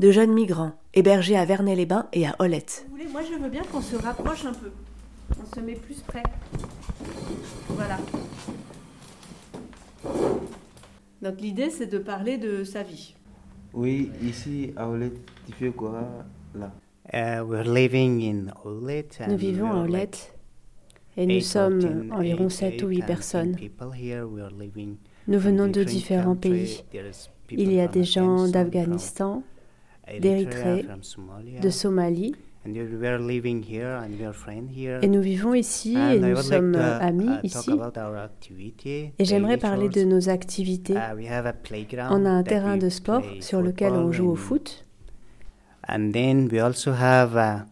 de jeunes migrants, hébergés à Vernay-les-Bains et à Olette. Vous voulez, moi je veux bien qu'on se rapproche un peu. On se met plus près. Voilà. Donc l'idée c'est de parler de sa vie. Oui, ici à Olette, tu fais quoi là? Uh, we're living in Olette and Nous vivons à Olette et nous sommes environ eight- 7 ou eight 8 and ten personnes. Nous venons de différents pays. Il y a des gens d'Afghanistan, d'Érythrée, de Somalie, And we are living here and we are friends here. et nous vivons ici et nous sommes to, amis uh, ici. Et j'aimerais parler de nos activités. Uh, we have a playground On a un terrain de sport sur lequel on joue au foot. And then we also have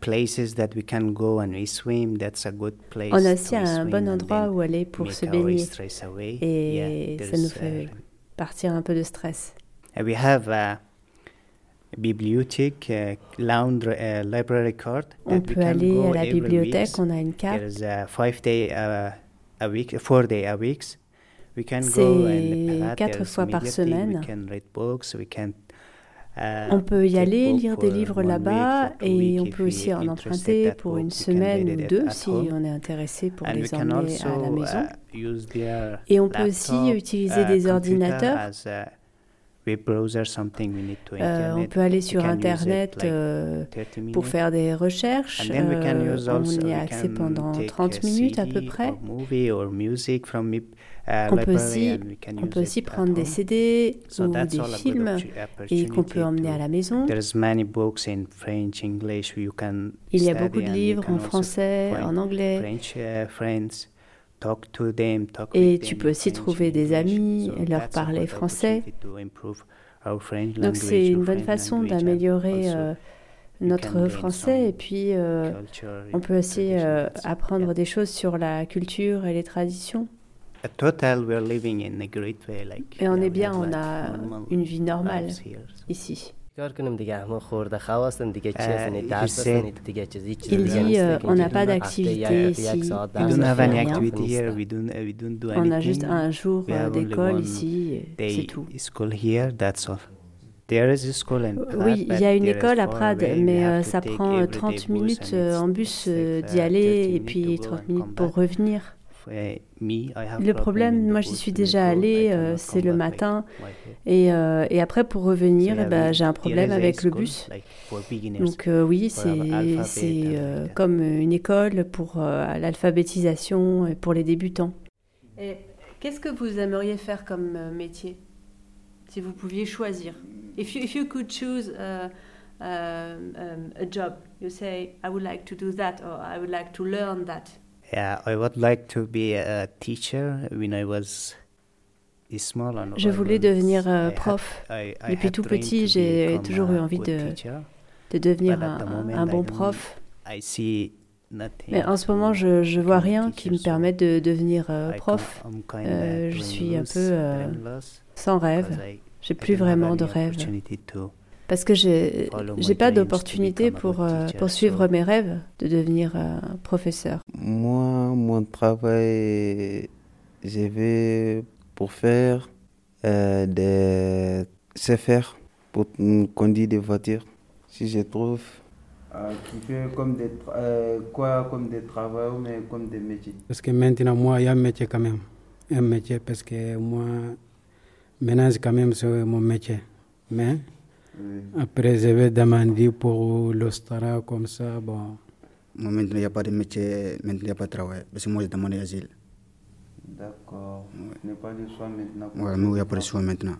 places that we can go and we swim. That's a good place. On a aussi un bon endroit où aller pour se baigner. Et ça nous fait partir un peu de stress. uh, we have a bibliothèque, uh, laundry, uh, library card. On peut aller à la bibliothèque, on a une carte. There's a five day uh, a week, four day a week. We can C'est go and quatre fois par semaine. We can read books. We can. uh, On peut y aller, lire des livres là-bas et on peut aussi en emprunter pour une semaine ou deux si on est intéressé pour les emmener also à la maison. Et on peut aussi utiliser uh, des ordinateurs. Euh, on peut aller sur Internet euh, 30 pour faire des recherches. And then we can Euh, on y a accès pendant take 30 a minutes à peu près. or movie or music from it, uh, On peut aussi, on peut aussi prendre des. CD ou des films et qu'on peut emmener à la maison. There's many books in French, English. You can Il y a beaucoup de livres en français, en anglais. Et tu peux aussi trouver des amis leur parler français. Donc c'est une bonne façon d'améliorer euh, notre français et puis euh, on peut aussi euh, apprendre des choses sur la culture et les traditions. A total, we're living in a great way, like, Et on est bien, on a une vie normale ici. کار کنم دیگه همه خورده خواستن دیگه چی Uh, هستن you درس said- هستن دیگه چیزی چیزی Il دیگه dit, نیست euh, که on اینجا n'a pas هفته d'activité یک- ici. یک ساعت On We درس don't ne have fait any rien. activity here. نیست. We don't. uh, We don't do On anything. a juste un jour We euh, have only d'école one ici, et c'est Day tout. school here. That's all. There is a school in Prague, Oui, il but y a une there is école à far Prades, away. We mais have euh, to ça take prend euh, everyday 30 bus minutes and euh, it's- en bus it's euh, like, d'y uh, aller 30 et minutes puis to go 30 and minutes come pour back. revenir. Me, I have Le problème, moi j'y suis déjà allée, euh, c'est le matin. Et, euh, et après, pour revenir, So, eh ben, j'ai un problème avec le bus. Donc euh, oui, c'est euh, comme une école pour euh, l'alphabétisation et pour les débutants. Qu'est-ce que vous aimeriez faire comme métier si vous pouviez choisir? If you, if you could choose uh, um, um, a job, you say I would like to do that or I would like to learn that. Yeah, I would like to be a teacher when I was small. and Je voulais devenir euh, prof. Depuis tout petit, j'ai toujours eu envie de- devenir un, bon prof. Mais en ce moment, je je vois rien qui me permette de devenir euh, prof Euh, je suis un peu, euh, sans rêve. J'ai plus vraiment de rêve. Parce que j'ai my j'ai pas d'opportunité pour euh, teacher, poursuivre mes rêves de devenir euh, professeur. Moi, mon travail, je vais pour faire euh, des CFR, pour conduire des voitures. Si je trouve euh, qui fait comme des euh, quoi comme des travaux mais comme des métiers. Parce que maintenant, moi, il y a un métier quand même. Un métier, parce que moi, maintenant, c'est quand même c'est mon métier. Mais Oui. après, je vais demander pour l'Australie, comme ça, bon. Moi, maintenant, il n'y a pas de métier, maintenant, il n'y a pas de travail. Parce que moi, j'ai demandé asile. D'accord. Ce n'est pas le choix maintenant. Ouais, mais il n'y a pas de choix maintenant.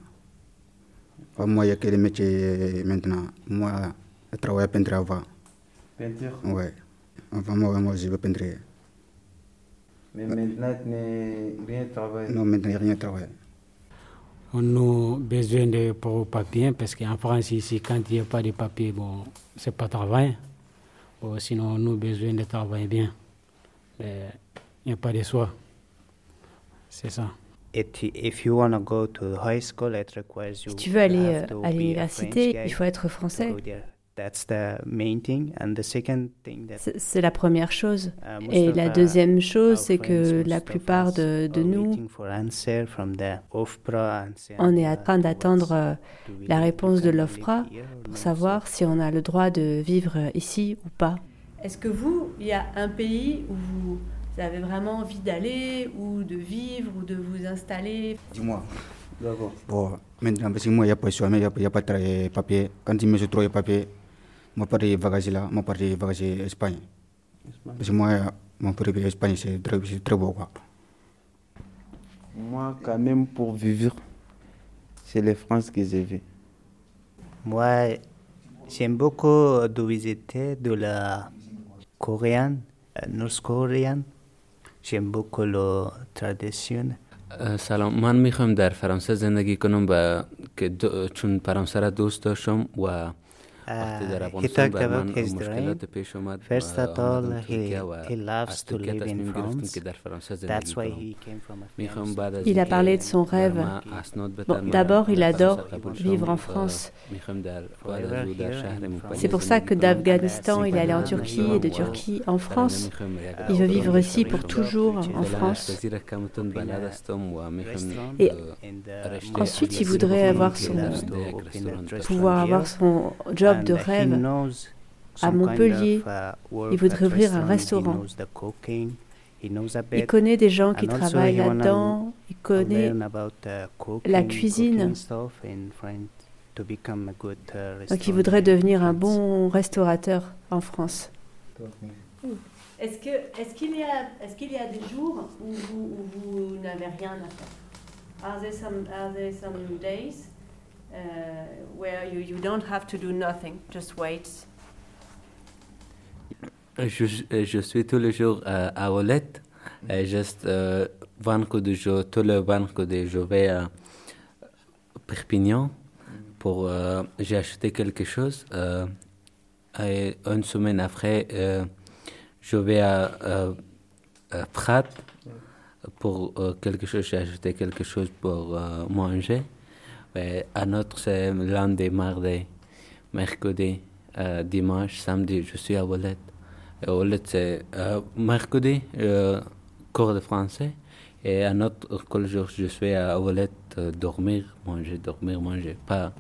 Pas moi, il n'y a que les métiers maintenant. Moi, je travaille peintre avant. Peinture. Ouais. Avant, moi, moi, je veux peindre. Mais maintenant, tu n'es rien travaillé. Non, maintenant, il n'y a rien de travail. On a besoin de pour papier, parce qu'en France, ici, quand il n'y a pas de papier, bon, c'est pas travail. Bon, sinon, on a besoin de travailler bien. Mais il n'y a pas de choix. C'est ça. It, if you want to go to high school, it requires you Si tu veux aller euh, à l'université, il faut être français. Go there. That's the main thing. And the second thing that C'est la première chose. uh, Et la uh, deuxième chose, c'est que most la plupart de, nous, waiting for answer from the OFPRA and say, on est uh, en train d'attendre la réponse de l'OFPRA pour savoir si on a le droit de vivre ici ou pas. Est-ce que vous, il y a un pays où vous avez vraiment envie d'aller ou de vivre ou de vous installer? Dis-moi. D'accord. Bon, maintenant, parce que moi, il n'y a pas de papier. Quand il me trouve les papiers, je pars voyager là, je pars voyager en Espagne. Parce que moi, mon pays en Espagne, c'est très, c'est très beau. Quoi. Moi, quand même, pour vivre, c'est la France que je vais. Moi, j'aime beaucoup de visiter de la coréenne, euh, nord-coréenne. J'aime beaucoup la tradition. اه، سلام من میخوام در فرانسه زندگی کنم و که دو- چون فرانسه را دوست داشتم و وقتی در Uh, il a parlé de son rêve. D'abord, il adore vivre en France. C'est pour ça que d'Afghanistan, il est allé en Turquie et de Turquie en France. Il veut vivre ici pour toujours en France. Et ensuite, il voudrait avoir son, pouvoir avoir son job de rêve. à Montpellier. Il voudrait ouvrir un restaurant. Il connaît des gens qui travaillent là-dedans. Il connaît la cuisine. Donc il voudrait devenir un bon restaurateur en France. Est-ce que est-ce qu'il y a est-ce qu'il y a des jours où vous, où vous n'avez rien à faire? Are there some are there some days uh, where you, you don't have to do nothing, just wait? Je, je suis tous les jours euh, à Olette. Et juste euh, je, tous les vendredis, je vais à Perpignan pour euh, j'ai acheté quelque chose. euh, et une semaine après, euh, je vais à, euh, à Prat pour euh, quelque chose. J'ai acheté quelque chose pour euh, manger. Et un autre, c'est lundi, mardi, mercredi, euh, dimanche, samedi, je suis à Olette. Et Olette, c'est euh, mercredi, euh, cours de français. Et un autre quel jour, je suis à euh, dormir, manger, dormir, manger, pas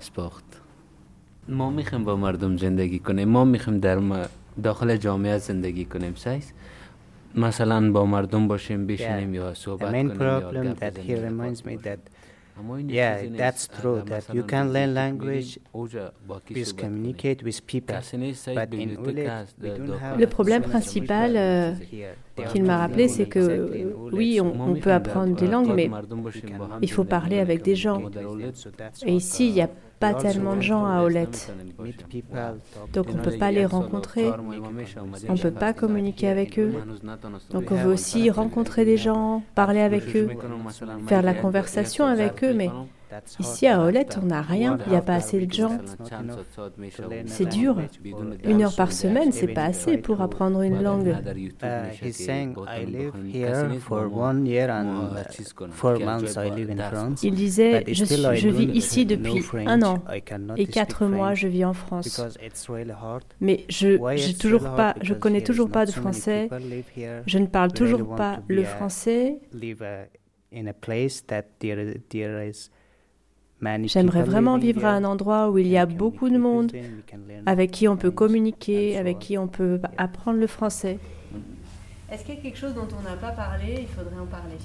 sport. ما می‌خوایم با مردم زندگی کنیم ما می‌خوایم در داخل جامعه زندگی کنیم سایز مثلا با مردم باشیم بشینیم یا The صحبت کنیم یا problem that he reminds me that Yeah, that's true that you can learn language, puis communicate with people. But in Oleg, we don't have Le problème principal euh, qu'il m'a rappelé, c'est que euh, oui, on, peut apprendre des langues, mais il faut parler avec des gens. Et ici, il n'y a pas tellement de gens à Olet. Donc on ne peut pas les rencontrer, on ne peut pas communiquer avec eux. Donc on veut aussi rencontrer des gens, parler avec eux, faire la conversation avec eux, mais ici à Olette, on n'a rien, il n'y a pas assez de gens. C'est dur. Une heure par semaine, c'est pas assez pour apprendre une langue. Uh, he's saying, I live here for one year and uh, four months I live in France. Il disait, But je, je vis don't ici know depuis French. un an et speak quatre mois, French je vis en France. Mais je toujours pas, je connais toujours pas de français. Je ne parle toujours pas le français. J'aimerais vraiment vivre à un endroit où il y a beaucoup de monde, avec qui on peut communiquer, avec qui on peut apprendre le français. Est-ce qu'il y a quelque chose dont on n'a pas parlé? Il faudrait en parler.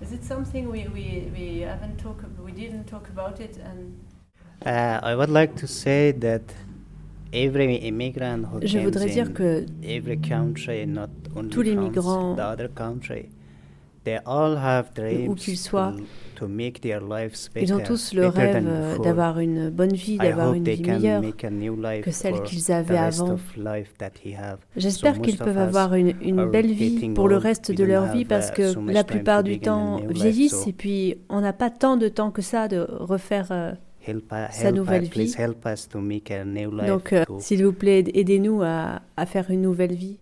Is it something we, we, we haven't talk, we didn't talk about it and Uh, I would like to say that every immigrant who Je voudrais dire in que every country, not only tous les migrants, où qu'ils soient, to, to make their lives better, ils ont tous le rêve d'avoir une bonne vie, I d'avoir hope une they vie can meilleure que celle qu'ils the avaient rest avant. J'espère So qu'ils peuvent avoir une, belle vie pour le reste de leur vie parce uh, que la plupart du temps vieillissent et puis on n'a pas tant de temps que ça de refaire euh, uh, sa nouvelle vie. help us to make a new life. Donc, euh, s'il vous plaît, aidez-nous à, à faire une nouvelle vie.